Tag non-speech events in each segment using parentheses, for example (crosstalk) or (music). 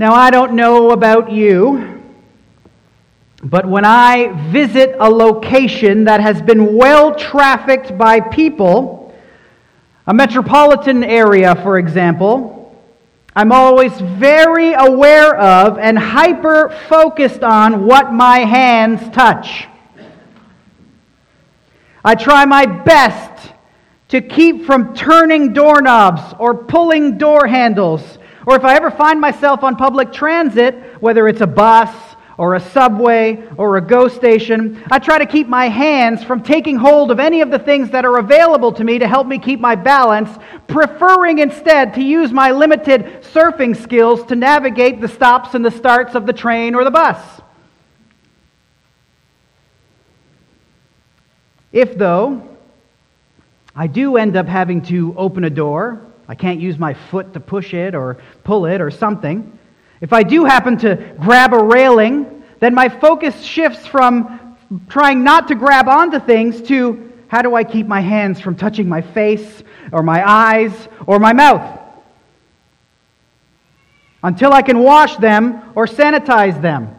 Now, I don't know about you, but when I visit a location that has been well trafficked by people, a metropolitan area, for example, I'm always very aware of and hyper focused on what my hands touch. I try my best to keep from turning doorknobs or pulling door handles or if I ever find myself on public transit, whether it's a bus or a subway or a GO station, I try to keep my hands from taking hold of any of the things that are available to me to help me keep my balance, preferring instead to use my limited surfing skills to navigate the stops and the starts of the train or the bus. If, though, I do end up having to open a door I can't use my foot to push it or pull it or something. If I do happen to grab a railing, then my focus shifts from trying not to grab onto things to how do I keep my hands from touching my face or my eyes or my mouth? Until I can wash them or sanitize them.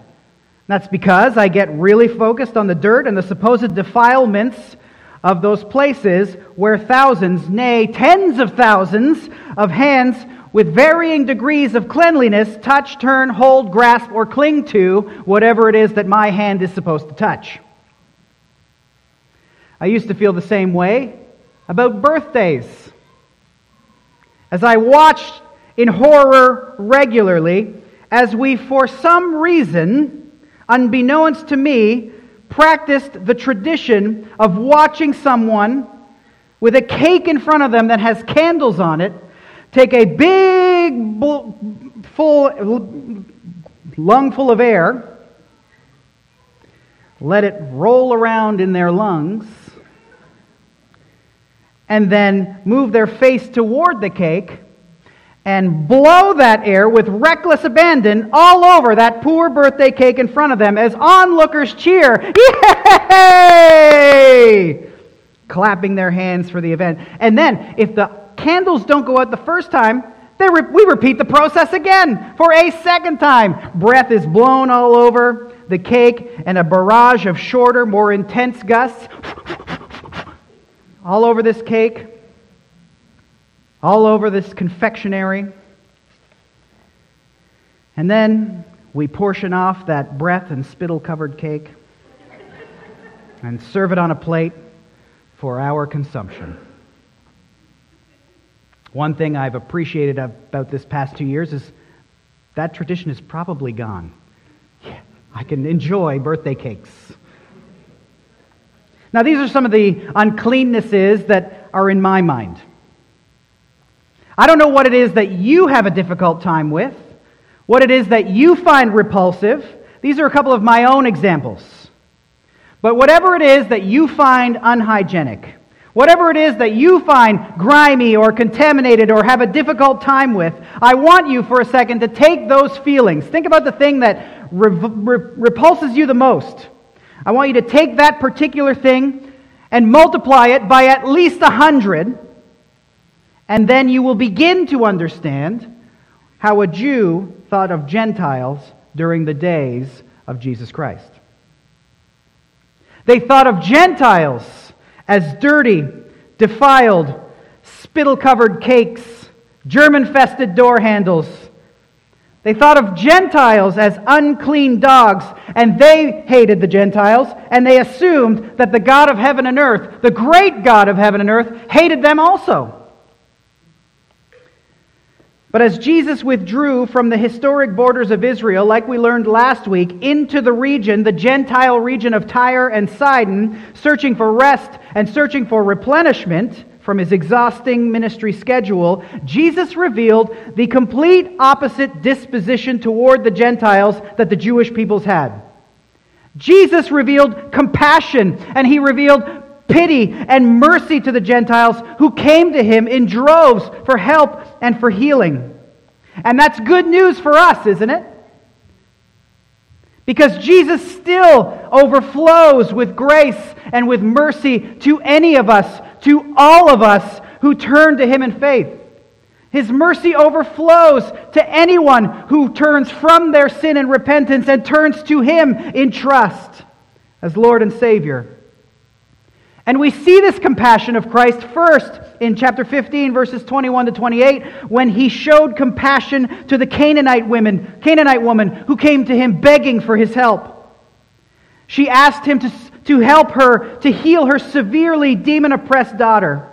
That's because I get really focused on the dirt and the supposed defilements of those places where thousands, nay, tens of thousands of hands with varying degrees of cleanliness touch, turn, hold, grasp, or cling to whatever it is that my hand is supposed to touch. I used to feel the same way about birthdays. As I watched in horror regularly, as we, for some reason, unbeknownst to me, practiced the tradition of watching someone with a cake in front of them that has candles on it take a big full lung full of air let it roll around in their lungs and then move their face toward the cake and blow that air with reckless abandon all over that poor birthday cake in front of them as onlookers cheer, Yay! Clapping their hands for the event. And then, if the candles don't go out the first time, re- we repeat the process again for a second time. Breath is blown all over the cake, and a barrage of shorter, more intense gusts all over this cake all over this confectionery. And then we portion off that breath and spittle covered cake and serve it on a plate for our consumption. One thing I've appreciated about this past two years is that tradition is probably gone. Yeah, I can enjoy birthday cakes. Now, these are some of the uncleannesses that are in my mind. I don't know what it is that you have a difficult time with, what it is that you find repulsive. These are a couple of my own examples. But whatever it is that you find unhygienic, whatever it is that you find grimy or contaminated or have a difficult time with, I want you for a second to take those feelings. Think about the thing that re- re- repulses you the most. I want you to take that particular thing and multiply it by at least a hundred and then you will begin to understand how a Jew thought of Gentiles during the days of Jesus Christ. They thought of Gentiles as dirty, defiled, spittle covered cakes, germ infested door handles. They thought of Gentiles as unclean dogs, and they hated the Gentiles, and they assumed that the God of heaven and earth, the great God of heaven and earth, hated them also. But as Jesus withdrew from the historic borders of Israel, like we learned last week, into the region, the Gentile region of Tyre and Sidon, searching for rest and searching for replenishment from his exhausting ministry schedule, Jesus revealed the complete opposite disposition toward the Gentiles that the Jewish peoples had. Jesus revealed compassion and he revealed pity and mercy to the Gentiles who came to him in droves for help and for healing. And that's good news for us, isn't it? Because Jesus still overflows with grace and with mercy to any of us, to all of us who turn to him in faith. His mercy overflows to anyone who turns from their sin and repentance and turns to Him in trust as Lord and Savior. And we see this compassion of Christ first in chapter 15, verses 21 to 28, when he showed compassion to the Canaanite women, Canaanite woman who came to him begging for his help. She asked him to, to help her to heal her severely demon oppressed daughter.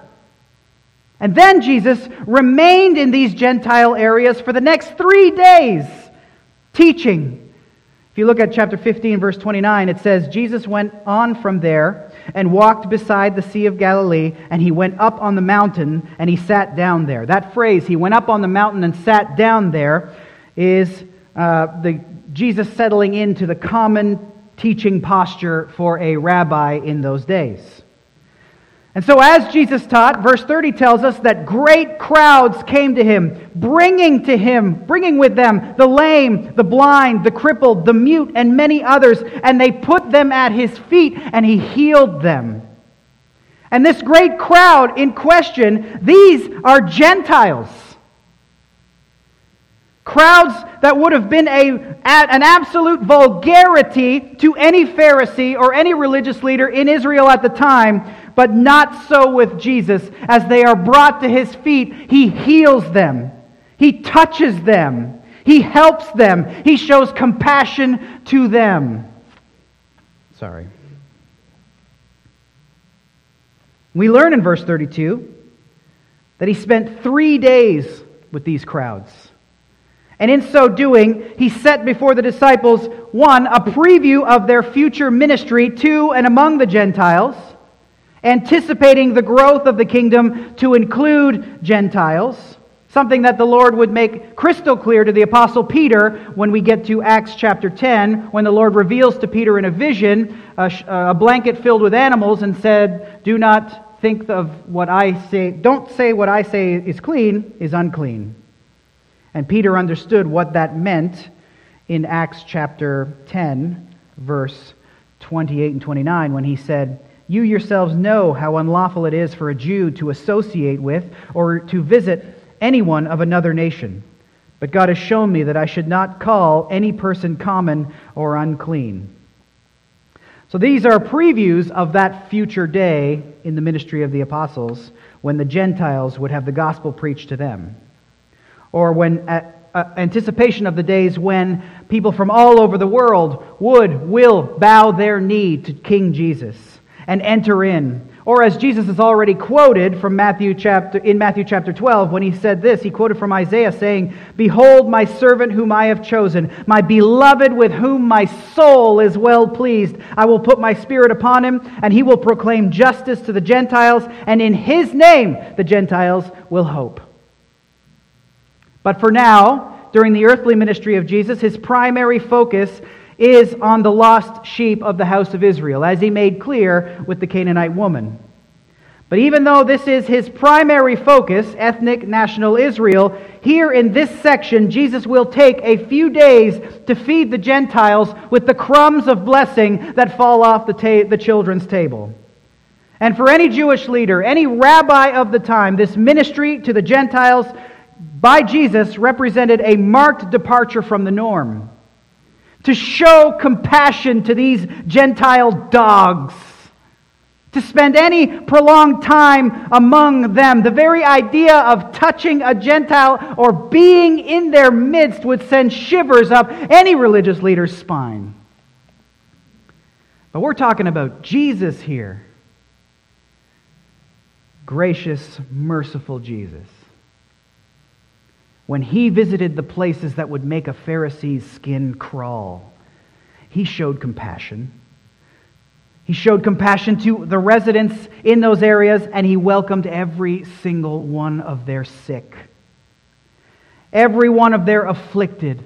And then Jesus remained in these Gentile areas for the next three days, teaching. If you look at chapter 15, verse 29, it says, Jesus went on from there and walked beside the Sea of Galilee, and he went up on the mountain and he sat down there. That phrase, he went up on the mountain and sat down there, is uh, the, Jesus settling into the common teaching posture for a rabbi in those days. And so, as Jesus taught, verse 30 tells us that great crowds came to him, bringing to him, bringing with them the lame, the blind, the crippled, the mute, and many others, and they put them at his feet, and he healed them. And this great crowd in question, these are Gentiles. Crowds that would have been a, an absolute vulgarity to any Pharisee or any religious leader in Israel at the time, but not so with Jesus. As they are brought to his feet, he heals them, he touches them, he helps them, he shows compassion to them. Sorry. We learn in verse 32 that he spent three days with these crowds. And in so doing, he set before the disciples, one, a preview of their future ministry to and among the Gentiles, anticipating the growth of the kingdom to include Gentiles, something that the Lord would make crystal clear to the Apostle Peter when we get to Acts chapter 10, when the Lord reveals to Peter in a vision a, a blanket filled with animals and said, Do not think of what I say, don't say what I say is clean, is unclean. And Peter understood what that meant in Acts chapter 10, verse 28 and 29, when he said, You yourselves know how unlawful it is for a Jew to associate with or to visit anyone of another nation. But God has shown me that I should not call any person common or unclean. So these are previews of that future day in the ministry of the apostles when the Gentiles would have the gospel preached to them or when uh, uh, anticipation of the days when people from all over the world would, will bow their knee to King Jesus and enter in. Or as Jesus has already quoted from Matthew chapter, in Matthew chapter 12, when he said this, he quoted from Isaiah saying, Behold my servant whom I have chosen, my beloved with whom my soul is well pleased. I will put my spirit upon him, and he will proclaim justice to the Gentiles, and in his name the Gentiles will hope. But for now, during the earthly ministry of Jesus, his primary focus is on the lost sheep of the house of Israel, as he made clear with the Canaanite woman. But even though this is his primary focus, ethnic national Israel, here in this section, Jesus will take a few days to feed the Gentiles with the crumbs of blessing that fall off the, ta- the children's table. And for any Jewish leader, any rabbi of the time, this ministry to the Gentiles by Jesus represented a marked departure from the norm. To show compassion to these Gentile dogs. To spend any prolonged time among them. The very idea of touching a Gentile or being in their midst would send shivers up any religious leader's spine. But we're talking about Jesus here. Gracious, merciful Jesus when he visited the places that would make a Pharisee's skin crawl, he showed compassion. He showed compassion to the residents in those areas, and he welcomed every single one of their sick, every one of their afflicted,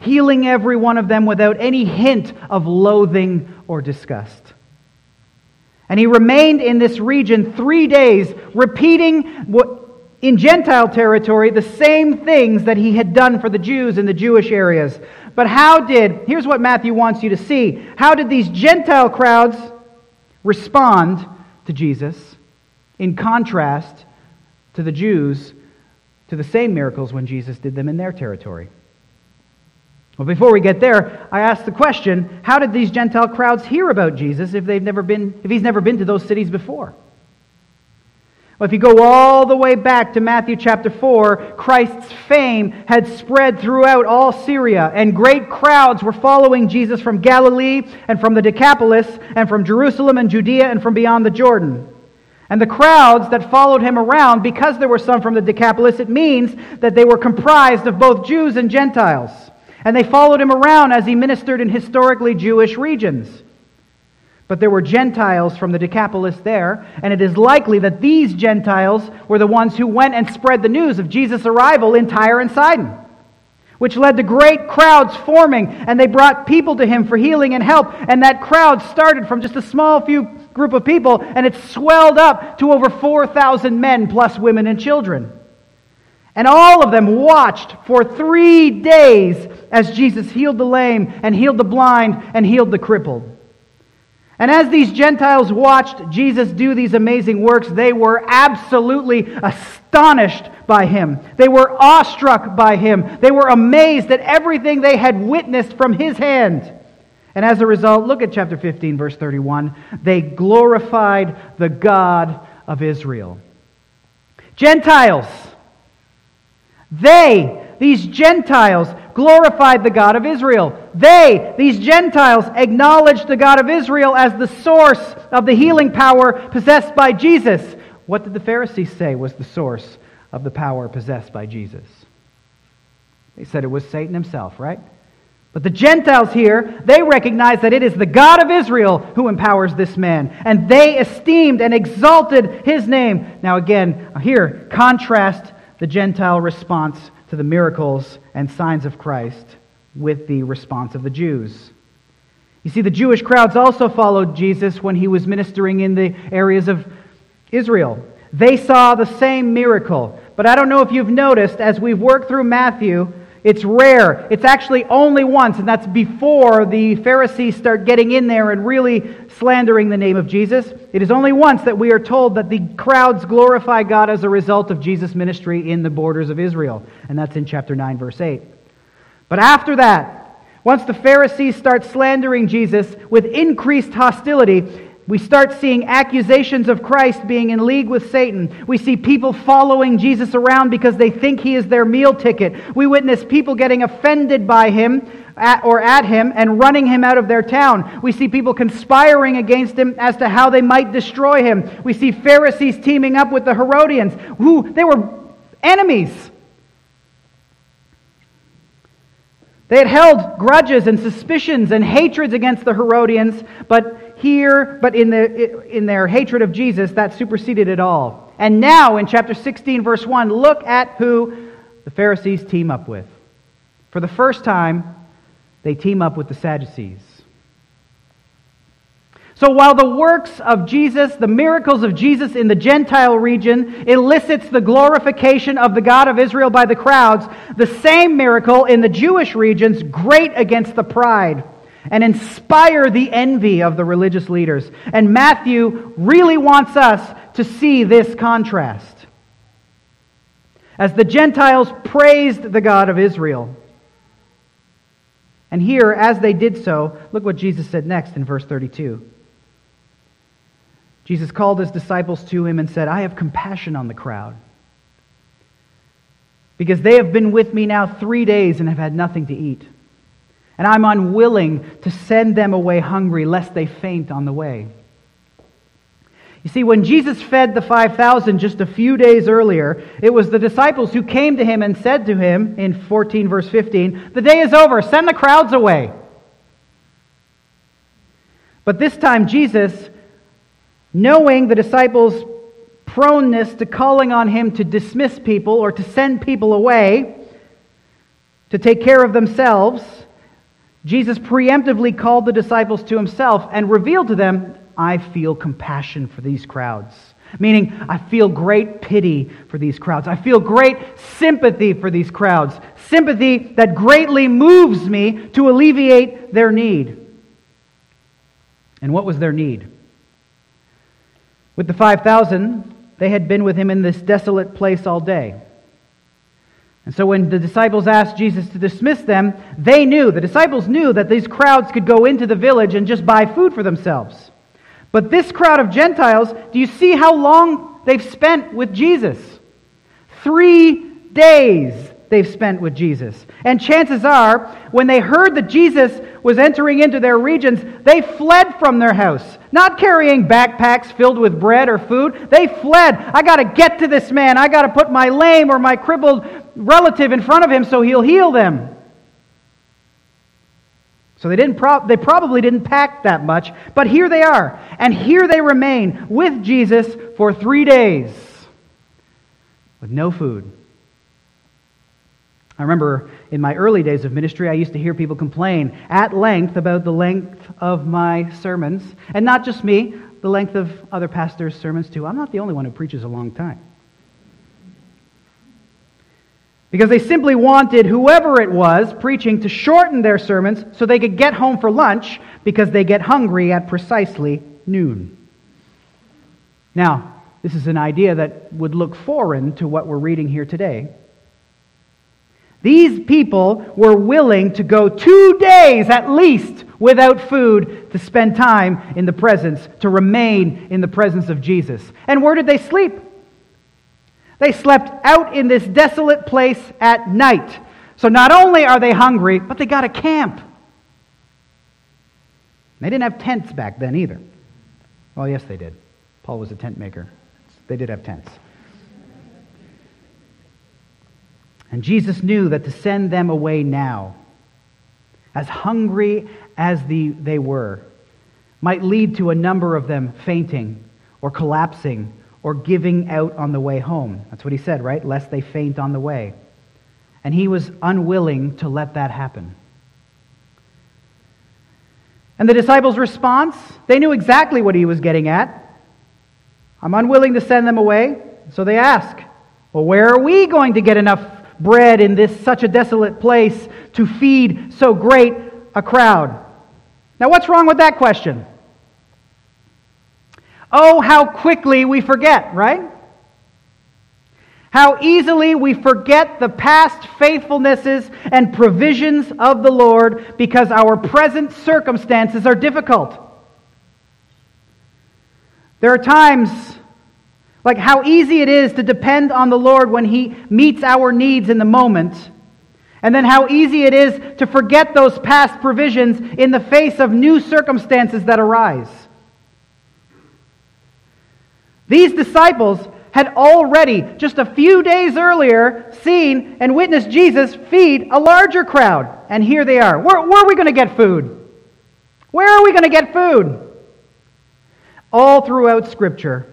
healing every one of them without any hint of loathing or disgust. And he remained in this region three days, repeating what in Gentile territory the same things that he had done for the Jews in the Jewish areas. But how did, here's what Matthew wants you to see how did these Gentile crowds respond to Jesus in contrast to the Jews to the same miracles when Jesus did them in their territory. Well, before we get there, I ask the question how did these Gentile crowds hear about Jesus if, they've never been, if he's never been to those cities before? If you go all the way back to Matthew chapter 4, Christ's fame had spread throughout all Syria, and great crowds were following Jesus from Galilee and from the Decapolis and from Jerusalem and Judea and from beyond the Jordan. And the crowds that followed him around, because there were some from the Decapolis, it means that they were comprised of both Jews and Gentiles. And they followed him around as he ministered in historically Jewish regions. But there were Gentiles from the Decapolis there, and it is likely that these Gentiles were the ones who went and spread the news of Jesus' arrival in Tyre and Sidon, which led to great crowds forming, and they brought people to him for healing and help. And that crowd started from just a small few group of people, and it swelled up to over 4,000 men plus women and children. And all of them watched for three days as Jesus healed the lame and healed the blind and healed the crippled. And as these Gentiles watched Jesus do these amazing works, they were absolutely astonished by him. They were awestruck by him. They were amazed at everything they had witnessed from his hand. And as a result, look at chapter 15, verse 31. They glorified the God of Israel. Gentiles they, these Gentiles, glorified the God of Israel. They, these Gentiles, acknowledged the God of Israel as the source of the healing power possessed by Jesus. What did the Pharisees say was the source of the power possessed by Jesus? They said it was Satan himself, right? But the Gentiles here, they recognize that it is the God of Israel who empowers this man. And they esteemed and exalted his name. Now, again, here, contrast the Gentile response to the miracles and signs of Christ with the response of the Jews. You see, the Jewish crowds also followed Jesus when he was ministering in the areas of Israel. They saw the same miracle. But I don't know if you've noticed, as we've worked through Matthew, it's rare. It's actually only once, and that's before the Pharisees start getting in there and really slandering the name of Jesus. It is only once that we are told that the crowds glorify God as a result of Jesus' ministry in the borders of Israel, and that's in chapter 9, verse 8. But after that, once the Pharisees start slandering Jesus with increased hostility, we start seeing accusations of Christ being in league with Satan. We see people following Jesus around because they think he is their meal ticket. We witness people getting offended by him at, or at him and running him out of their town. We see people conspiring against him as to how they might destroy him. We see Pharisees teaming up with the Herodians, who they were enemies. They had held grudges and suspicions and hatreds against the Herodians, but here, but in, the, in their hatred of Jesus, that superseded it all. And now, in chapter 16, verse 1, look at who the Pharisees team up with. For the first time, they team up with the Sadducees. So while the works of Jesus, the miracles of Jesus in the Gentile region, elicits the glorification of the God of Israel by the crowds, the same miracle in the Jewish regions grate against the pride and inspire the envy of the religious leaders. And Matthew really wants us to see this contrast. As the Gentiles praised the God of Israel. And here, as they did so, look what Jesus said next in verse 32. Jesus called his disciples to him and said, I have compassion on the crowd because they have been with me now three days and have had nothing to eat. And I'm unwilling to send them away hungry, lest they faint on the way. You see, when Jesus fed the 5,000 just a few days earlier, it was the disciples who came to him and said to him in 14, verse 15, The day is over, send the crowds away. But this time, Jesus, knowing the disciples' proneness to calling on him to dismiss people or to send people away to take care of themselves, Jesus preemptively called the disciples to himself and revealed to them, I feel compassion for these crowds. Meaning, I feel great pity for these crowds. I feel great sympathy for these crowds. Sympathy that greatly moves me to alleviate their need. And what was their need? With the 5,000, they had been with him in this desolate place all day. And so when the disciples asked Jesus to dismiss them, they knew, the disciples knew that these crowds could go into the village and just buy food for themselves. But this crowd of Gentiles, do you see how long they've spent with Jesus? Three days they've spent with Jesus. And chances are, when they heard that Jesus was entering into their regions, they fled from their house, not carrying backpacks filled with bread or food. They fled. I got to get to this man. I got to put my lame or my crippled relative in front of him so he'll heal them. So they, didn't pro- they probably didn't pack that much, but here they are. And here they remain with Jesus for three days with no food. I remember in my early days of ministry, I used to hear people complain at length about the length of my sermons. And not just me, the length of other pastors' sermons too. I'm not the only one who preaches a long time. Because they simply wanted whoever it was preaching to shorten their sermons so they could get home for lunch because they get hungry at precisely noon. Now, this is an idea that would look foreign to what we're reading here today. These people were willing to go two days at least without food to spend time in the presence, to remain in the presence of Jesus. And where did they sleep? They slept out in this desolate place at night. So not only are they hungry, but they got a camp. They didn't have tents back then either. Well, yes, they did. Paul was a tent maker. They did have tents. And Jesus knew that to send them away now, as hungry as the, they were, might lead to a number of them fainting or collapsing or giving out on the way home. That's what he said, right? Lest they faint on the way. And he was unwilling to let that happen. And the disciples' response, they knew exactly what he was getting at. I'm unwilling to send them away. So they ask, Well, where are we going to get enough bread in this such a desolate place to feed so great a crowd? Now, what's wrong with that question? Oh, how quickly we forget, right? How easily we forget the past faithfulnesses and provisions of the Lord because our present circumstances are difficult. There are times like how easy it is to depend on the Lord when He meets our needs in the moment. And then how easy it is to forget those past provisions in the face of new circumstances that arise. These disciples had already, just a few days earlier, seen and witnessed Jesus feed a larger crowd. And here they are. Where, where are we going to get food? Where are we going to get food? All throughout Scripture,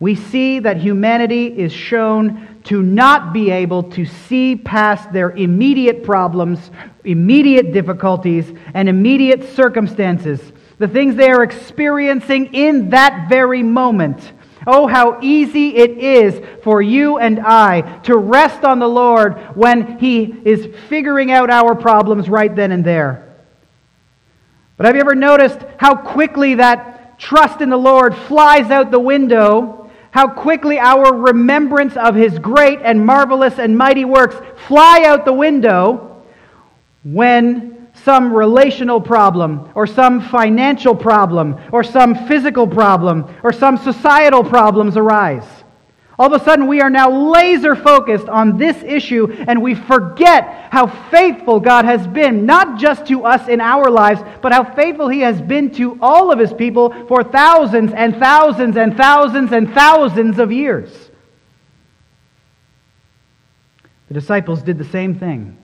we see that humanity is shown to not be able to see past their immediate problems, immediate difficulties, and immediate circumstances, the things they are experiencing in that very moment. Oh, how easy it is for you and I to rest on the Lord when He is figuring out our problems right then and there. But have you ever noticed how quickly that trust in the Lord flies out the window how quickly our remembrance of his great and marvelous and mighty works fly out the window when some relational problem or some financial problem or some physical problem or some societal problems arise. All of a sudden, we are now laser focused on this issue and we forget how faithful God has been, not just to us in our lives, but how faithful He has been to all of His people for thousands and thousands and thousands and thousands of years. The disciples did the same thing.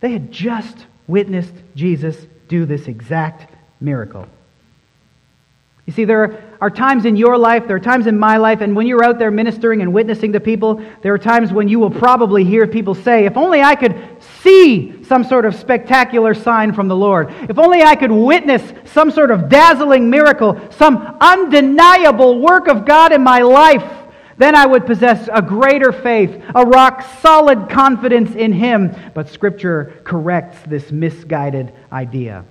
They had just witnessed Jesus do this exact miracle. You see, there are times in your life, there are times in my life, and when you're out there ministering and witnessing to people, there are times when you will probably hear people say, If only I could see some sort of spectacular sign from the Lord, if only I could witness some sort of dazzling miracle, some undeniable work of God in my life, then I would possess a greater faith, a rock solid confidence in Him. But Scripture corrects this misguided idea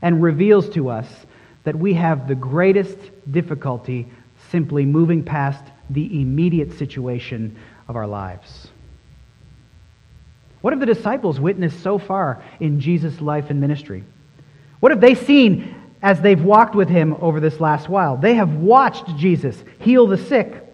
and reveals to us that we have the greatest difficulty simply moving past the immediate situation of our lives. What have the disciples witnessed so far in Jesus' life and ministry? What have they seen as they've walked with him over this last while? They have watched Jesus heal the sick.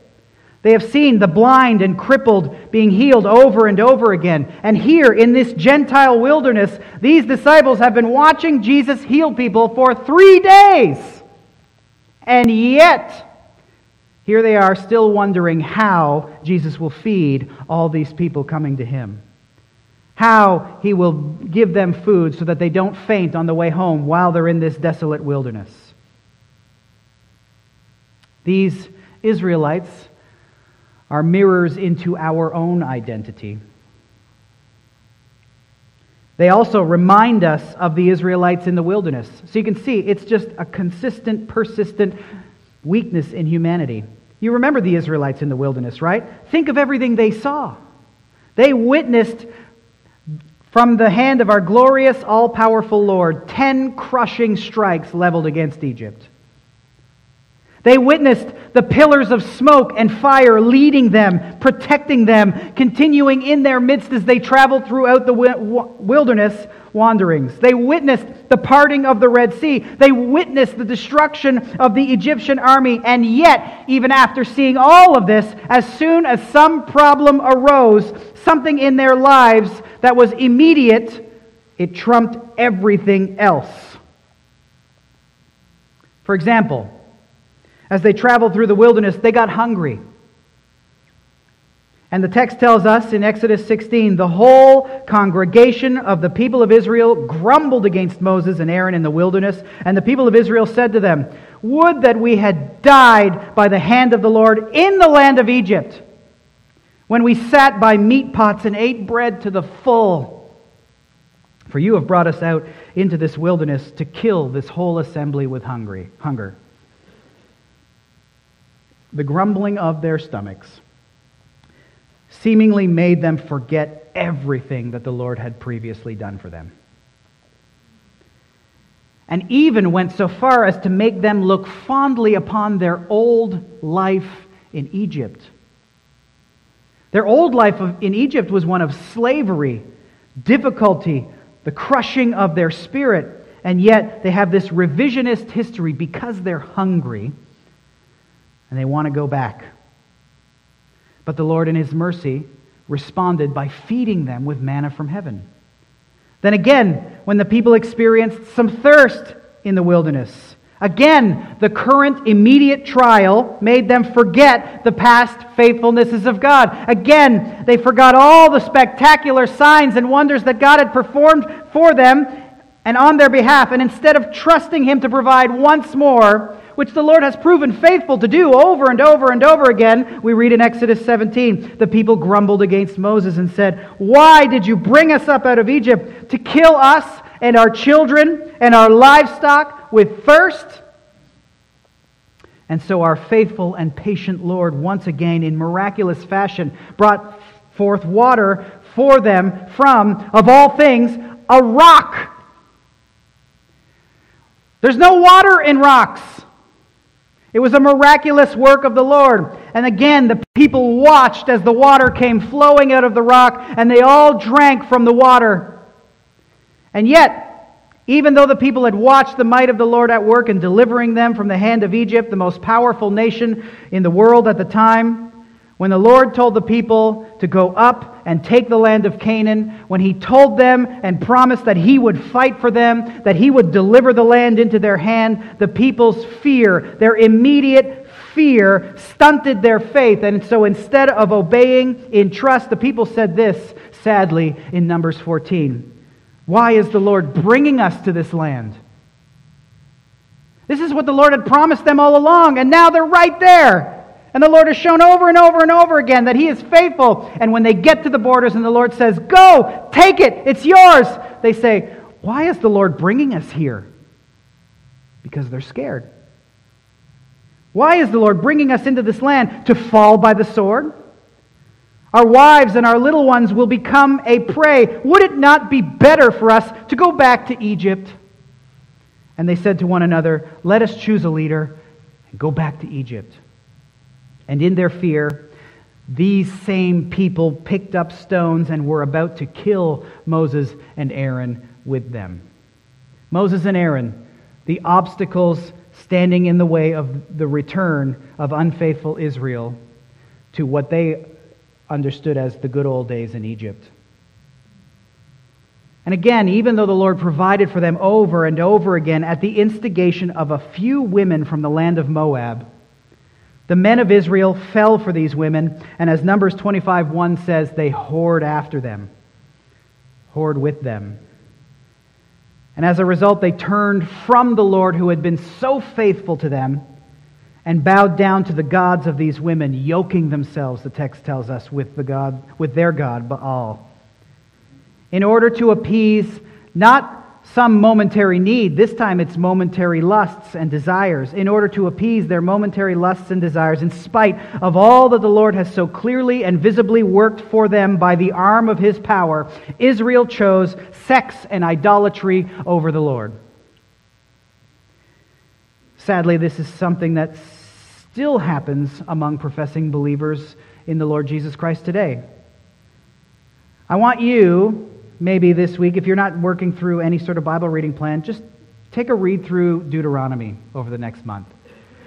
They have seen the blind and crippled being healed over and over again. And here in this Gentile wilderness, these disciples have been watching Jesus heal people for three days. And yet, here they are still wondering how Jesus will feed all these people coming to him. How he will give them food so that they don't faint on the way home while they're in this desolate wilderness. These Israelites are mirrors into our own identity. They also remind us of the Israelites in the wilderness. So you can see it's just a consistent, persistent weakness in humanity. You remember the Israelites in the wilderness, right? Think of everything they saw. They witnessed from the hand of our glorious, all powerful Lord ten crushing strikes leveled against Egypt. They witnessed the pillars of smoke and fire leading them, protecting them, continuing in their midst as they traveled throughout the wilderness wanderings. They witnessed the parting of the Red Sea. They witnessed the destruction of the Egyptian army. And yet, even after seeing all of this, as soon as some problem arose, something in their lives that was immediate, it trumped everything else. For example, as they traveled through the wilderness, they got hungry. And the text tells us in Exodus 16 the whole congregation of the people of Israel grumbled against Moses and Aaron in the wilderness. And the people of Israel said to them, Would that we had died by the hand of the Lord in the land of Egypt, when we sat by meat pots and ate bread to the full. For you have brought us out into this wilderness to kill this whole assembly with hungry, hunger. The grumbling of their stomachs seemingly made them forget everything that the Lord had previously done for them. And even went so far as to make them look fondly upon their old life in Egypt. Their old life in Egypt was one of slavery, difficulty, the crushing of their spirit, and yet they have this revisionist history because they're hungry and they want to go back. But the Lord, in His mercy, responded by feeding them with manna from heaven. Then again, when the people experienced some thirst in the wilderness, again, the current immediate trial made them forget the past faithfulnesses of God. Again, they forgot all the spectacular signs and wonders that God had performed for them and on their behalf. And instead of trusting Him to provide once more, which the Lord has proven faithful to do over and over and over again, we read in Exodus 17, the people grumbled against Moses and said, Why did you bring us up out of Egypt to kill us and our children and our livestock with thirst? And so our faithful and patient Lord, once again, in miraculous fashion, brought forth water for them from, of all things, a rock. There's no water in rocks. It was a miraculous work of the Lord. And again, the people watched as the water came flowing out of the rock, and they all drank from the water. And yet, even though the people had watched the might of the Lord at work in delivering them from the hand of Egypt, the most powerful nation in the world at the time, when the Lord told the people to go up and take the land of Canaan, when he told them and promised that he would fight for them, that he would deliver the land into their hand, the people's fear, their immediate fear, stunted their faith. And so instead of obeying in trust, the people said this, sadly, in Numbers 14 Why is the Lord bringing us to this land? This is what the Lord had promised them all along, and now they're right there. And the Lord has shown over and over and over again that He is faithful. And when they get to the borders and the Lord says, Go, take it, it's yours, they say, Why is the Lord bringing us here? Because they're scared. Why is the Lord bringing us into this land? To fall by the sword? Our wives and our little ones will become a prey. Would it not be better for us to go back to Egypt? And they said to one another, Let us choose a leader and go back to Egypt and in their fear, these same people picked up stones and were about to kill Moses and Aaron with them. Moses and Aaron, the obstacles standing in the way of the return of unfaithful Israel to what they understood as the good old days in Egypt. And again, even though the Lord provided for them over and over again at the instigation of a few women from the land of Moab, the men of Israel fell for these women, and as Numbers 25 1 says, they whored after them, whored with them. And as a result, they turned from the Lord who had been so faithful to them and bowed down to the gods of these women, yoking themselves, the text tells us, with, the God, with their God, Baal in order to appease not some momentary need, this time it's momentary lusts and desires, in order to appease their momentary lusts and desires, in spite of all that the Lord has so clearly and visibly worked for them by the arm of his power, Israel chose sex and idolatry over the Lord. Sadly, this is something that still happens among professing believers in the Lord Jesus Christ today. I want you maybe this week, if you're not working through any sort of Bible reading plan, just take a read through Deuteronomy over the next month.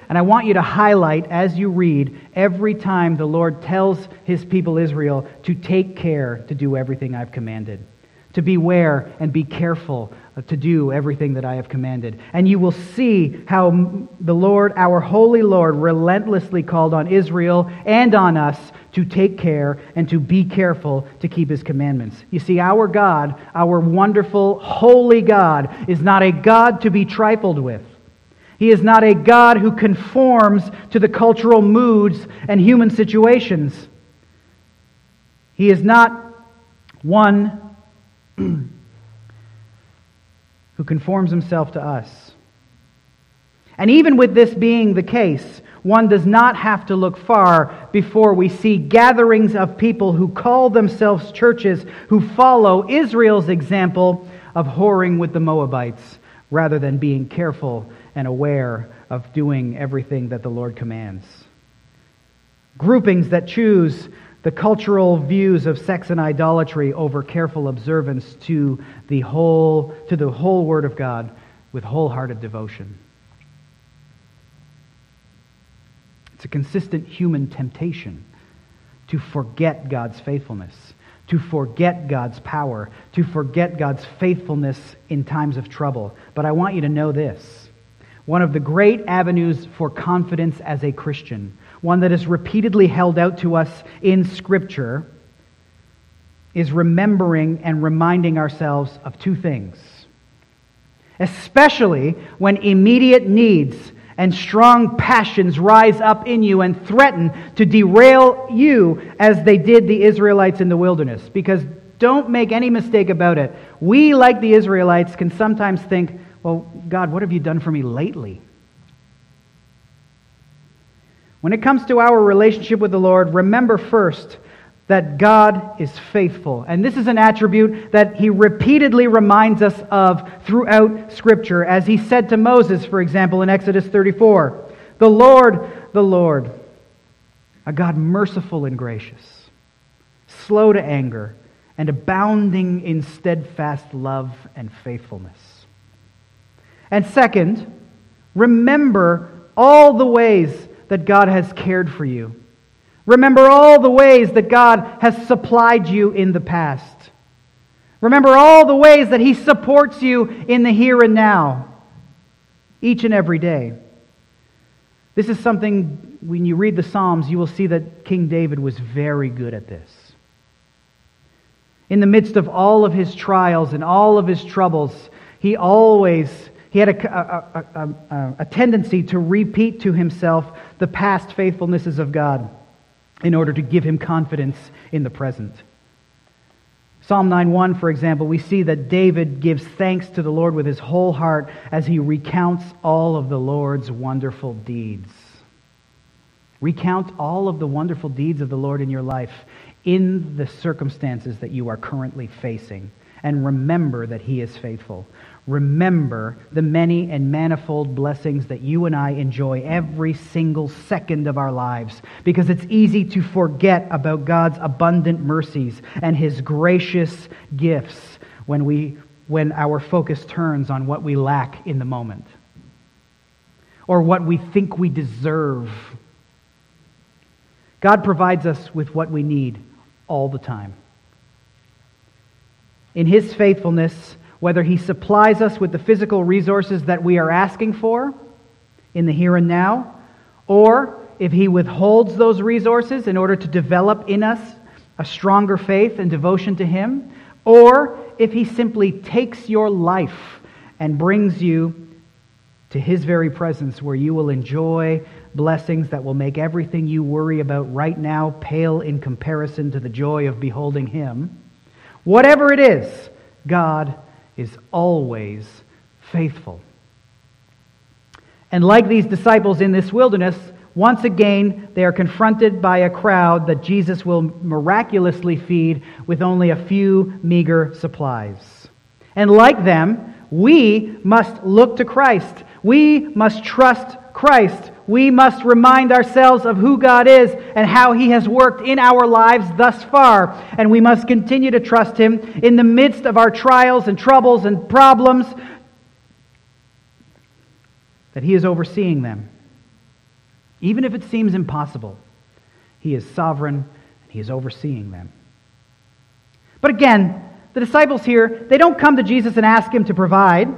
And I want you to highlight as you read every time the Lord tells his people Israel to take care to do everything I've commanded, to beware and be careful uh, to do everything that I have commanded. And you will see how the Lord, our holy Lord, relentlessly called on Israel and on us to take care and to be careful to keep his commandments. You see, our God, our wonderful, holy God, is not a God to be trifled with. He is not a God who conforms to the cultural moods and human situations. He is not one (clears throat) who conforms himself to us. And even with this being the case, one does not have to look far before we see gatherings of people who call themselves churches who follow Israel's example of whoring with the Moabites rather than being careful and aware of doing everything that the Lord commands. Groupings that choose the cultural views of sex and idolatry over careful observance to the whole, to the whole Word of God with wholehearted devotion. It's a consistent human temptation to forget God's faithfulness, to forget God's power, to forget God's faithfulness in times of trouble. But I want you to know this. One of the great avenues for confidence as a Christian one that is repeatedly held out to us in Scripture, is remembering and reminding ourselves of two things. Especially when immediate needs and strong passions rise up in you and threaten to derail you as they did the Israelites in the wilderness. Because don't make any mistake about it. We, like the Israelites, can sometimes think, well, God, what have you done for me lately? When it comes to our relationship with the Lord, remember first that God is faithful. And this is an attribute that he repeatedly reminds us of throughout Scripture, as he said to Moses, for example, in Exodus 34 The Lord, the Lord, a God merciful and gracious, slow to anger, and abounding in steadfast love and faithfulness. And second, remember all the ways that God has cared for you. Remember all the ways that God has supplied you in the past. Remember all the ways that He supports you in the here and now, each and every day. This is something, when you read the Psalms, you will see that King David was very good at this. In the midst of all of his trials and all of his troubles, he always he had a, a, a, a, tendency to repeat to himself the past faithfulnesses of God in order to give him confidence in the present. Psalm 9:1 for example, we see that David gives thanks to the Lord with his whole heart as he recounts all of the Lord's wonderful deeds. Recount all of the wonderful deeds of the Lord in your life in the circumstances that you are currently facing and remember that He is faithful. Remember the many and manifold blessings that you and I enjoy every single second of our lives because it's easy to forget about God's abundant mercies and His gracious gifts when, we, when our focus turns on what we lack in the moment or what we think we deserve. God provides us with what we need all the time. In His faithfulness, whether He supplies us with the physical resources that we are asking for in the here and now, or if He withholds those resources in order to develop in us a stronger faith and devotion to Him, or if He simply takes your life and brings you to His very presence where you will enjoy blessings that will make everything you worry about right now pale in comparison to the joy of beholding Him. Whatever it is, God is always faithful. And like these disciples in this wilderness, once again they are confronted by a crowd that Jesus will miraculously feed with only a few meager supplies. And like them, we must look to Christ. We must trust Christ. We must remind ourselves of who God is and how He has worked in our lives thus far. And we must continue to trust Him in the midst of our trials and troubles and problems, that He is overseeing them. Even if it seems impossible, He is sovereign and He is overseeing them. But again, the disciples here, they don't come to Jesus and ask Him to provide.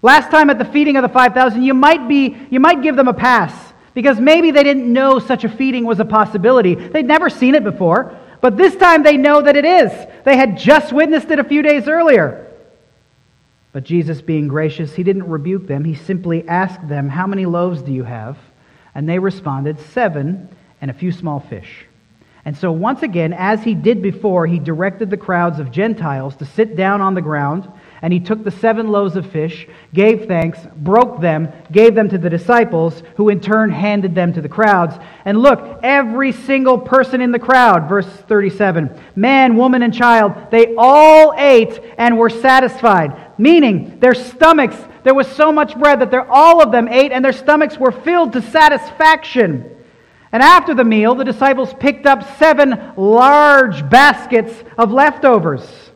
Last time at the feeding of the 5,000, you might, be, you might give them a pass because maybe they didn't know such a feeding was a possibility. They'd never seen it before, but this time they know that it is. They had just witnessed it a few days earlier. But Jesus, being gracious, he didn't rebuke them. He simply asked them, How many loaves do you have? And they responded, Seven and a few small fish. And so, once again, as he did before, he directed the crowds of Gentiles to sit down on the ground and he took the seven loaves of fish, gave thanks, broke them, gave them to the disciples, who in turn handed them to the crowds. And look, every single person in the crowd, verse 37, man, woman, and child, they all ate and were satisfied. Meaning, their stomachs, there was so much bread that all of them ate, and their stomachs were filled to satisfaction. And after the meal, the disciples picked up seven large baskets of leftovers.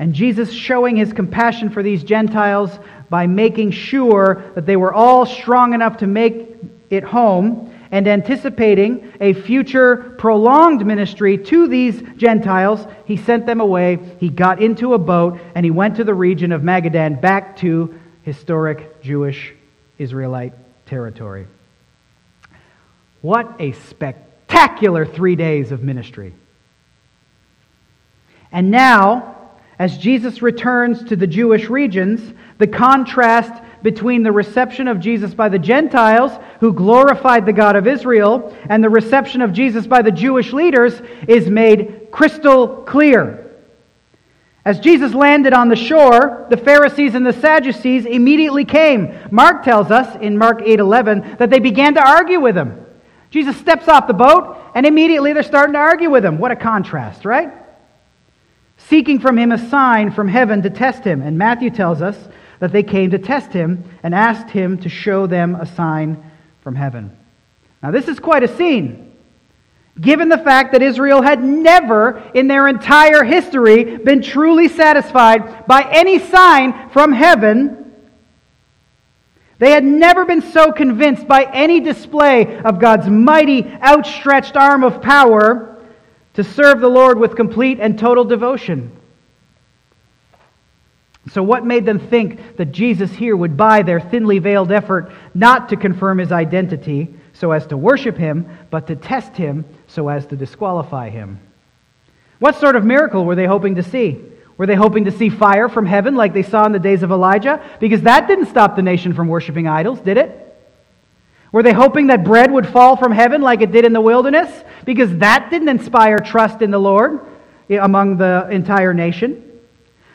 And Jesus showing his compassion for these Gentiles by making sure that they were all strong enough to make it home and anticipating a future prolonged ministry to these Gentiles, he sent them away. He got into a boat and he went to the region of Magadan back to historic Jewish Israelite territory. What a spectacular three days of ministry. And now, as Jesus returns to the Jewish regions, the contrast between the reception of Jesus by the Gentiles, who glorified the God of Israel, and the reception of Jesus by the Jewish leaders is made crystal clear. As Jesus landed on the shore, the Pharisees and the Sadducees immediately came. Mark tells us in Mark 8:11 that they began to argue with him. Jesus steps off the boat and immediately they're starting to argue with him. What a contrast, right? Seeking from him a sign from heaven to test him. And Matthew tells us that they came to test him and asked him to show them a sign from heaven. Now, this is quite a scene. Given the fact that Israel had never in their entire history been truly satisfied by any sign from heaven, they had never been so convinced by any display of God's mighty, outstretched arm of power to serve the Lord with complete and total devotion. So, what made them think that Jesus here would buy their thinly veiled effort not to confirm his identity so as to worship him, but to test him so as to disqualify him? What sort of miracle were they hoping to see? Were they hoping to see fire from heaven like they saw in the days of Elijah? Because that didn't stop the nation from worshiping idols, did it? Were they hoping that bread would fall from heaven like it did in the wilderness? Because that didn't inspire trust in the Lord eh, among the entire nation.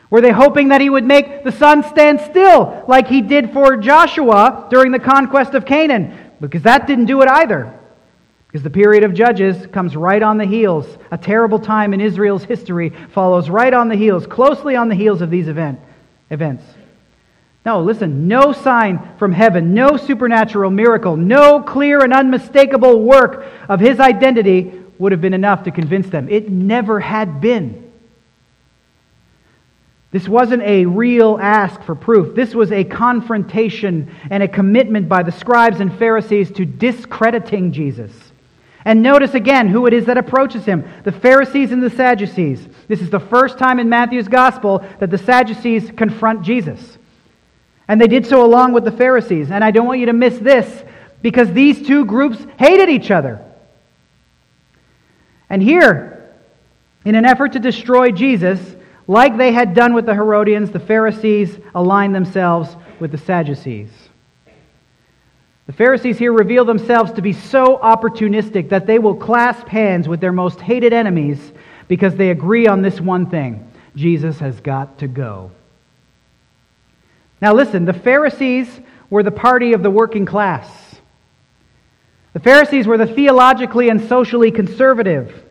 Were they hoping that he would make the sun stand still like he did for Joshua during the conquest of Canaan? Because that didn't do it either. Because the period of Judges comes right on the heels. A terrible time in Israel's history follows right on the heels, closely on the heels of these event, events. No, listen, no sign from heaven, no supernatural miracle, no clear and unmistakable work of his identity would have been enough to convince them. It never had been. This wasn't a real ask for proof. This was a confrontation and a commitment by the scribes and Pharisees to discrediting Jesus. And notice again who it is that approaches him the Pharisees and the Sadducees. This is the first time in Matthew's gospel that the Sadducees confront Jesus. And they did so along with the Pharisees. And I don't want you to miss this because these two groups hated each other. And here, in an effort to destroy Jesus, like they had done with the Herodians, the Pharisees aligned themselves with the Sadducees. The Pharisees here reveal themselves to be so opportunistic that they will clasp hands with their most hated enemies because they agree on this one thing Jesus has got to go. Now, listen, the Pharisees were the party of the working class. The Pharisees were the theologically and socially conservative.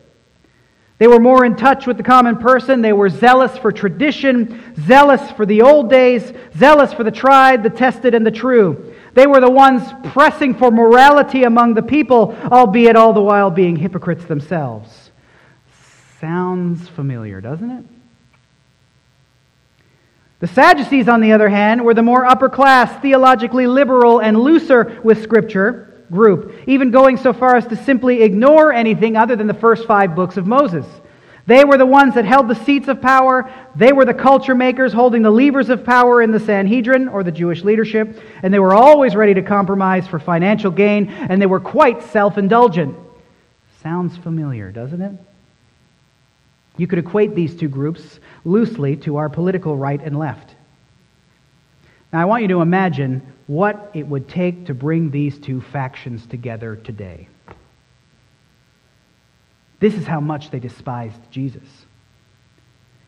They were more in touch with the common person. They were zealous for tradition, zealous for the old days, zealous for the tried, the tested, and the true. They were the ones pressing for morality among the people, albeit all the while being hypocrites themselves. Sounds familiar, doesn't it? The Sadducees, on the other hand, were the more upper class, theologically liberal, and looser with Scripture group, even going so far as to simply ignore anything other than the first five books of Moses. They were the ones that held the seats of power. They were the culture makers holding the levers of power in the Sanhedrin or the Jewish leadership. And they were always ready to compromise for financial gain, and they were quite self indulgent. Sounds familiar, doesn't it? You could equate these two groups loosely to our political right and left. Now, I want you to imagine what it would take to bring these two factions together today. This is how much they despised Jesus.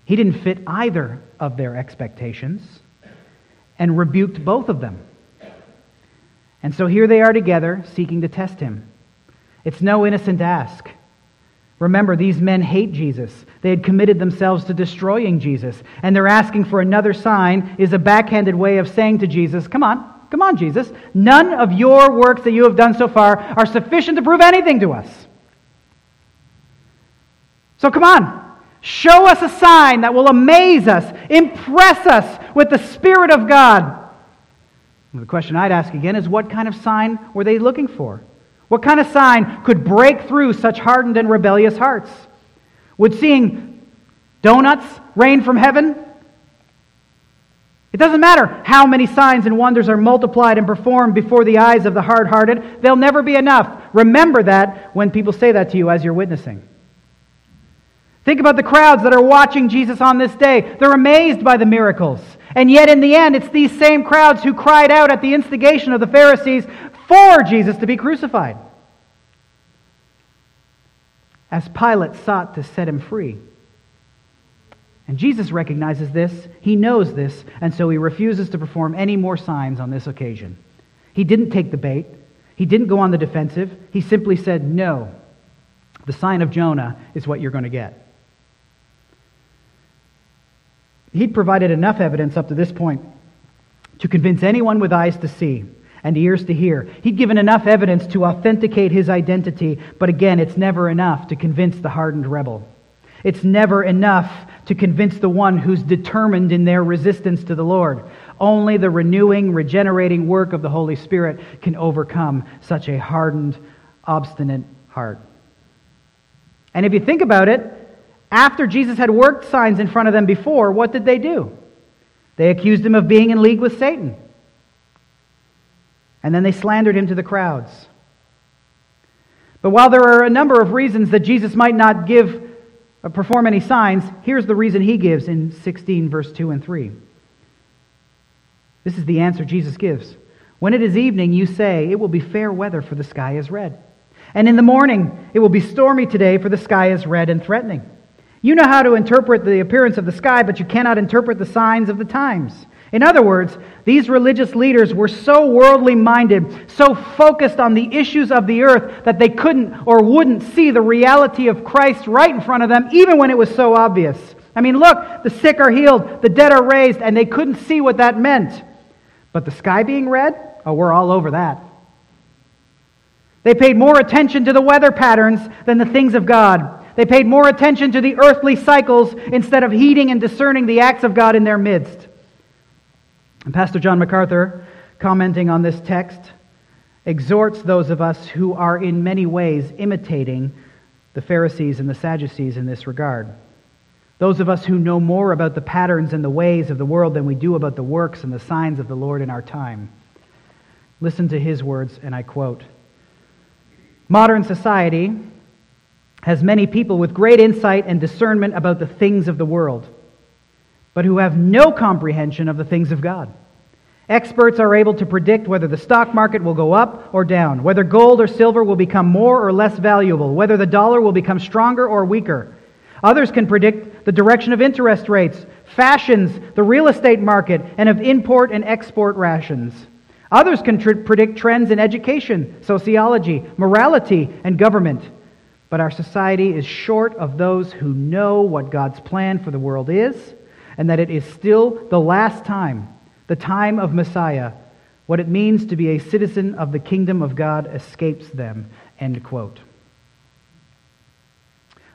He didn't fit either of their expectations and rebuked both of them. And so here they are together seeking to test him. It's no innocent ask. Remember, these men hate Jesus. They had committed themselves to destroying Jesus. And they're asking for another sign is a backhanded way of saying to Jesus, Come on, come on, Jesus. None of your works that you have done so far are sufficient to prove anything to us. So come on. Show us a sign that will amaze us, impress us with the Spirit of God. the question I'd ask again is what kind of sign were they looking for? What kind of sign could break through such hardened and rebellious hearts? Would seeing donuts rain from heaven? It doesn't matter how many signs and wonders are multiplied and performed before the eyes of the hard hearted, they'll never be enough. Remember that when people say that to you as you're witnessing. Think about the crowds that are watching Jesus on this day. They're amazed by the miracles. And yet, in the end, it's these same crowds who cried out at the instigation of the Pharisees for Jesus to be crucified. As Pilate sought to set him free. And Jesus recognizes this, he knows this, and so he refuses to perform any more signs on this occasion. He didn't take the bait, he didn't go on the defensive, he simply said, No. The sign of Jonah is what you're going to get. He'd provided enough evidence up to this point to convince anyone with eyes to see and ears to hear. He'd given enough evidence to authenticate his identity, but again, it's never enough to convince the hardened rebel. It's never enough to convince the one who's determined in their resistance to the Lord. Only the renewing, regenerating work of the Holy Spirit can overcome such a hardened, obstinate heart. And if you think about it, after Jesus had worked signs in front of them before, what did they do? They accused him of being in league with Satan. And then they slandered him to the crowds. But while there are a number of reasons that Jesus might not give uh, perform any signs, here's the reason he gives in 16 verse 2 and 3. This is the answer Jesus gives. When it is evening, you say, It will be fair weather, for the sky is red. And in the morning, it will be stormy today, for the sky is red and threatening. You know how to interpret the appearance of the sky, but you cannot interpret the signs of the times. In other words, these religious leaders were so worldly minded, so focused on the issues of the earth, that they couldn't or wouldn't see the reality of Christ right in front of them, even when it was so obvious. I mean, look, the sick are healed, the dead are raised, and they couldn't see what that meant. But the sky being red? Oh, we're all over that. They paid more attention to the weather patterns than the things of God. They paid more attention to the earthly cycles instead of heeding and discerning the acts of God in their midst. And Pastor John MacArthur, commenting on this text, exhorts those of us who are in many ways imitating the Pharisees and the Sadducees in this regard. Those of us who know more about the patterns and the ways of the world than we do about the works and the signs of the Lord in our time. Listen to his words, and I quote Modern society has many people with great insight and discernment about the things of the world, but who have no comprehension of the things of God. Experts are able to predict whether the stock market will go up or down, whether gold or silver will become more or less valuable, whether the dollar will become stronger or weaker. Others can predict the direction of interest rates, fashions, the real estate market, and of import and export rations. Others can tr- predict trends in education, sociology, morality, and government. But our society is short of those who know what God's plan for the world is and that it is still the last time, the time of Messiah. What it means to be a citizen of the kingdom of God escapes them. End quote.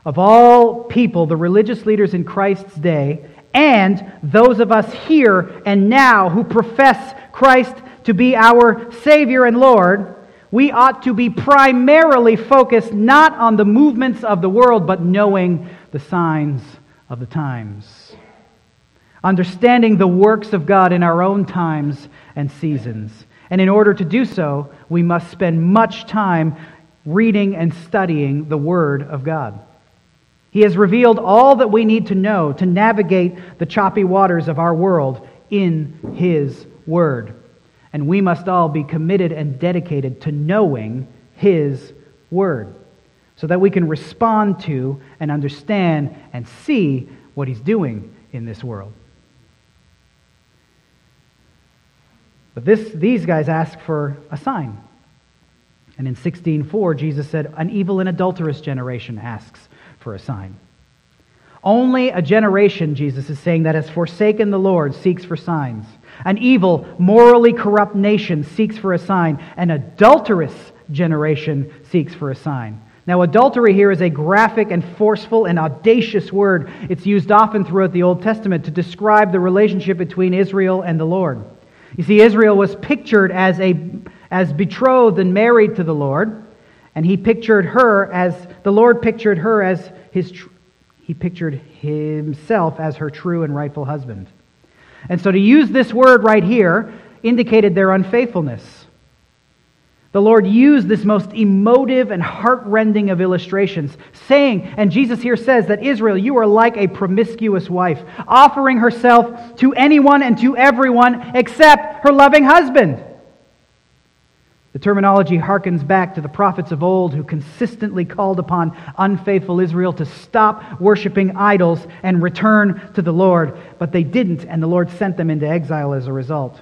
Of all people, the religious leaders in Christ's day, and those of us here and now who profess Christ to be our Savior and Lord, we ought to be primarily focused not on the movements of the world, but knowing the signs of the times. Understanding the works of God in our own times and seasons. And in order to do so, we must spend much time reading and studying the Word of God. He has revealed all that we need to know to navigate the choppy waters of our world in His Word. And we must all be committed and dedicated to knowing His Word so that we can respond to and understand and see what He's doing in this world. But this, these guys ask for a sign. And in 16:4, Jesus said, An evil and adulterous generation asks for a sign. Only a generation, Jesus is saying, that has forsaken the Lord seeks for signs. An evil, morally corrupt nation seeks for a sign. An adulterous generation seeks for a sign. Now, adultery here is a graphic and forceful and audacious word. It's used often throughout the Old Testament to describe the relationship between Israel and the Lord. You see, Israel was pictured as, a, as betrothed and married to the Lord, and he pictured her as, the Lord pictured her as his, he pictured himself as her true and rightful husband. And so to use this word right here indicated their unfaithfulness. The Lord used this most emotive and heartrending of illustrations, saying, and Jesus here says that Israel, you are like a promiscuous wife, offering herself to anyone and to everyone except her loving husband. The terminology harkens back to the prophets of old who consistently called upon unfaithful Israel to stop worshiping idols and return to the Lord, but they didn't, and the Lord sent them into exile as a result.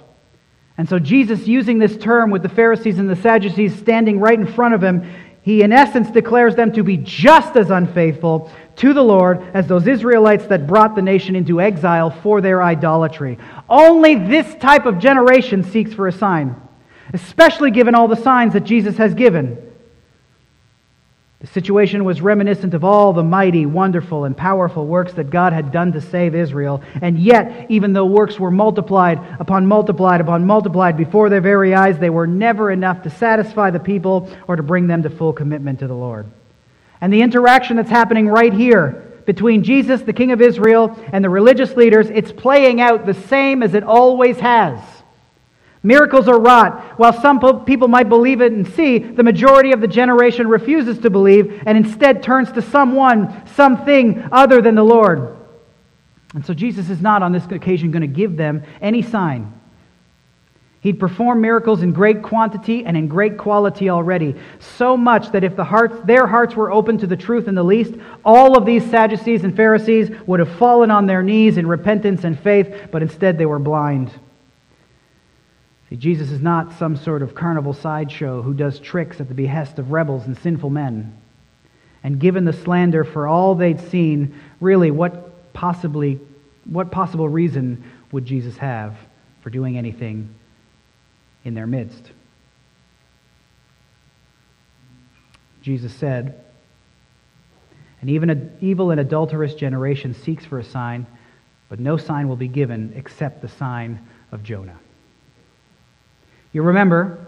And so, Jesus, using this term with the Pharisees and the Sadducees standing right in front of him, he in essence declares them to be just as unfaithful to the Lord as those Israelites that brought the nation into exile for their idolatry. Only this type of generation seeks for a sign especially given all the signs that Jesus has given. The situation was reminiscent of all the mighty, wonderful, and powerful works that God had done to save Israel. And yet, even though works were multiplied upon multiplied upon multiplied before their very eyes, they were never enough to satisfy the people or to bring them to full commitment to the Lord. And the interaction that's happening right here between Jesus, the King of Israel, and the religious leaders, it's playing out the same as it always has. Miracles are wrought. While some people might believe it and see, the majority of the generation refuses to believe and instead turns to someone, something other than the Lord. And so Jesus is not on this occasion going to give them any sign. He'd performed miracles in great quantity and in great quality already, so much that if the hearts, their hearts were open to the truth in the least, all of these Sadducees and Pharisees would have fallen on their knees in repentance and faith, but instead they were blind. See, Jesus is not some sort of carnival sideshow who does tricks at the behest of rebels and sinful men. And given the slander for all they'd seen, really, what possibly, what possible reason would Jesus have for doing anything in their midst. Jesus said, And even an evil and adulterous generation seeks for a sign, but no sign will be given except the sign of Jonah. You remember,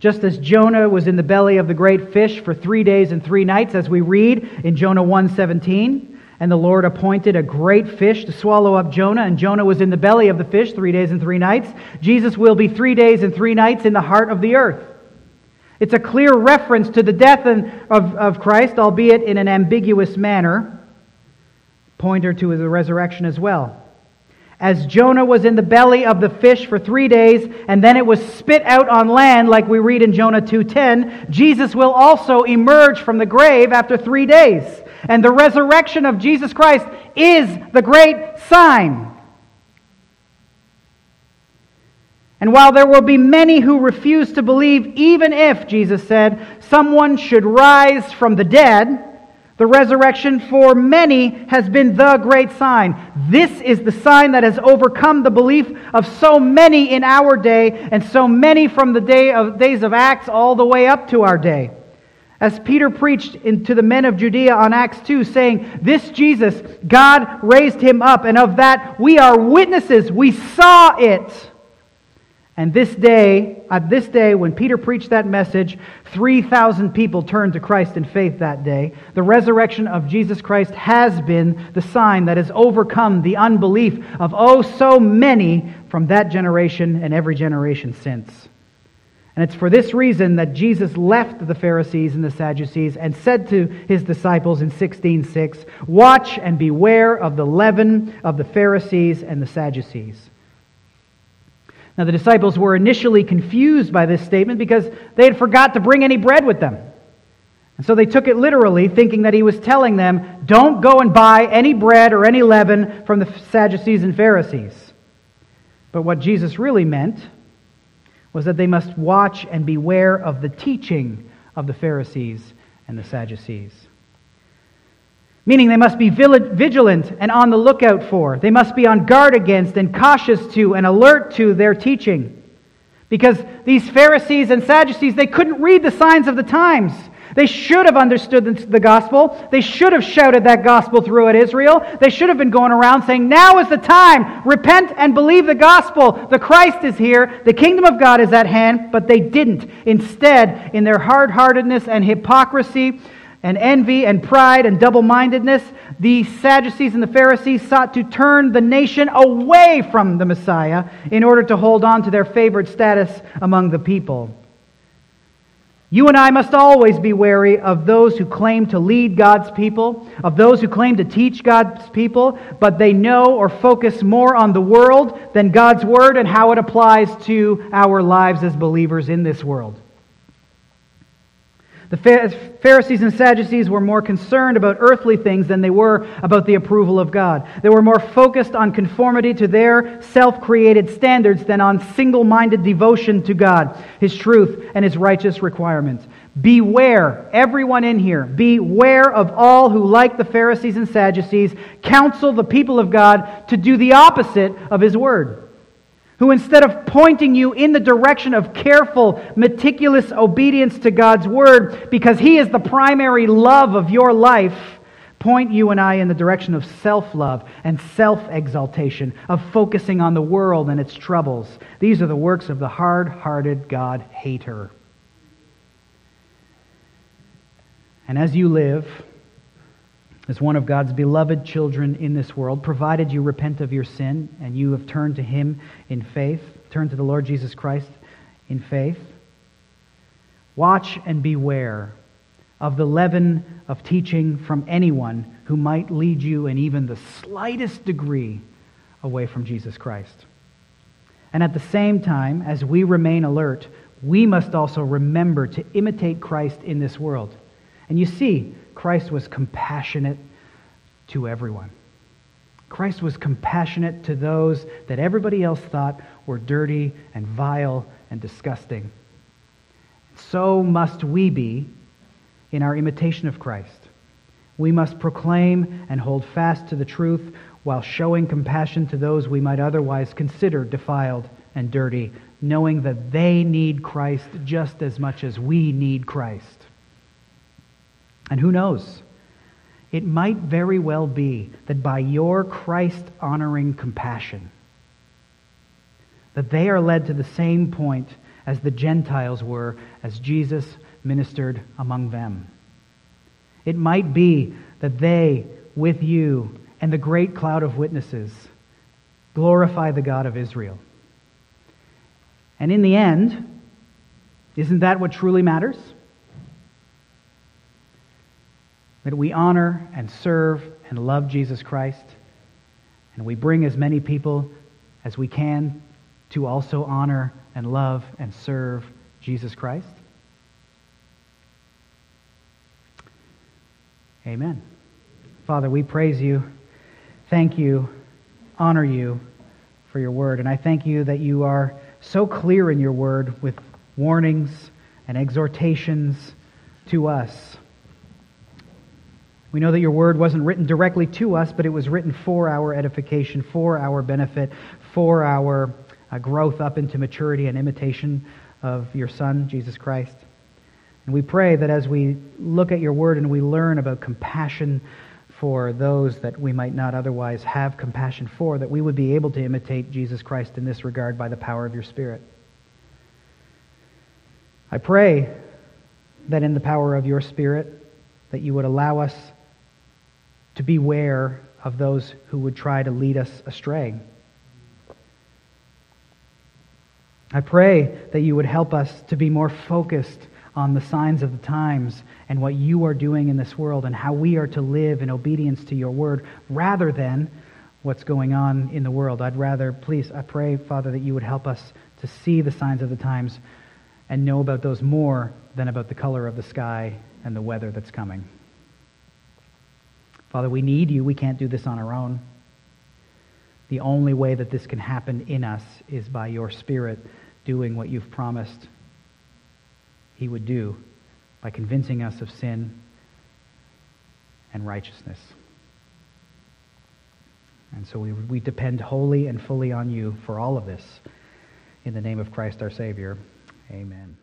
just as Jonah was in the belly of the great fish for three days and three nights, as we read in Jonah 1:17, and the Lord appointed a great fish to swallow up Jonah, and Jonah was in the belly of the fish three days and three nights. Jesus will be three days and three nights in the heart of the earth. It's a clear reference to the death of, of Christ, albeit in an ambiguous manner, pointer to the resurrection as well. As Jonah was in the belly of the fish for three days, and then it was spit out on land, like we read in Jonah 2.10, Jesus will also emerge from the grave after three days. And the resurrection of Jesus Christ is the great sign. And while there will be many who refuse to believe, even if, Jesus said, someone should rise from the dead, the resurrection for many has been the great sign. This is the sign that has overcome the belief of so many in our day and so many from the day of, days of Acts all the way up to our day. As Peter preached to the men of Judea on Acts 2, saying, This Jesus, God raised him up, and of that we are witnesses. We saw it. And this day, at this day, when Peter preached that message, 3,000 people turned to Christ in faith that day. The resurrection of Jesus Christ has been the sign that has overcome the unbelief of oh so many from that generation and every generation since. And it's for this reason that Jesus left the Pharisees and the Sadducees and said to his disciples in 16:6, "Watch and beware of the leaven of the Pharisees and the Sadducees." Now the disciples were initially confused by this statement because they had forgot to bring any bread with them. And so they took it literally, thinking that he was telling them, "Don't go and buy any bread or any leaven from the Sadducees and Pharisees." But what Jesus really meant was that they must watch and beware of the teaching of the Pharisees and the Sadducees. Meaning they must be vigilant and on the lookout for. They must be on guard against and cautious to and alert to their teaching. Because these Pharisees and Sadducees, they couldn't read the signs of the times. They should have understood the gospel. They should have shouted that gospel through at Israel. They should have been going around saying, Now is the time. Repent and believe the gospel. The Christ is here. The kingdom of God is at hand. But they didn't. Instead, in their hard heartedness and hypocrisy, and envy and pride and double mindedness, the Sadducees and the Pharisees sought to turn the nation away from the Messiah in order to hold on to their favored status among the people. You and I must always be wary of those who claim to lead God's people, of those who claim to teach God's people, but they know or focus more on the world than God's word and how it applies to our lives as believers in this world. The Pharisees and Sadducees were more concerned about earthly things than they were about the approval of God. They were more focused on conformity to their self created standards than on single minded devotion to God, His truth, and His righteous requirements. Beware, everyone in here, beware of all who, like the Pharisees and Sadducees, counsel the people of God to do the opposite of His word who instead of pointing you in the direction of careful, meticulous obedience to God's word, because He is the primary love of your life, point you and I in the direction of self love and self exaltation, of focusing on the world and its troubles. These are the works of the hard hearted God hater. And as you live, as one of God's beloved children in this world, provided you repent of your sin and you have turned to Him in faith, turned to the Lord Jesus Christ in faith. Watch and beware of the leaven of teaching from anyone who might lead you in even the slightest degree away from Jesus Christ. And at the same time, as we remain alert, we must also remember to imitate Christ in this world. And you see, Christ was compassionate to everyone. Christ was compassionate to those that everybody else thought were dirty and vile and disgusting. So must we be in our imitation of Christ. We must proclaim and hold fast to the truth while showing compassion to those we might otherwise consider defiled and dirty, knowing that they need Christ just as much as we need Christ. And who knows? It might very well be that by your Christ honoring compassion, that they are led to the same point as the Gentiles were as Jesus ministered among them. It might be that they, with you and the great cloud of witnesses, glorify the God of Israel. And in the end, isn't that what truly matters? That we honor and serve and love Jesus Christ, and we bring as many people as we can to also honor and love and serve Jesus Christ? Amen. Father, we praise you, thank you, honor you for your word, and I thank you that you are so clear in your word with warnings and exhortations to us we know that your word wasn't written directly to us, but it was written for our edification, for our benefit, for our uh, growth up into maturity and imitation of your Son, Jesus Christ. And we pray that as we look at your word and we learn about compassion for those that we might not otherwise have compassion for, that we would be able to imitate Jesus Christ in this regard by the power of your Spirit. I pray that in the power of your Spirit, that you would allow us to beware of those who would try to lead us astray. I pray that you would help us to be more focused on the signs of the times and what you are doing in this world and how we are to live in obedience to your word rather than what's going on in the world. I'd rather, please, I pray, Father, that you would help us to see the signs of the times and know about those more than about the color of the sky and the weather that's coming. Father, we need you. We can't do this on our own. The only way that this can happen in us is by your Spirit doing what you've promised he would do by convincing us of sin and righteousness. And so we, we depend wholly and fully on you for all of this. In the name of Christ our Savior, amen.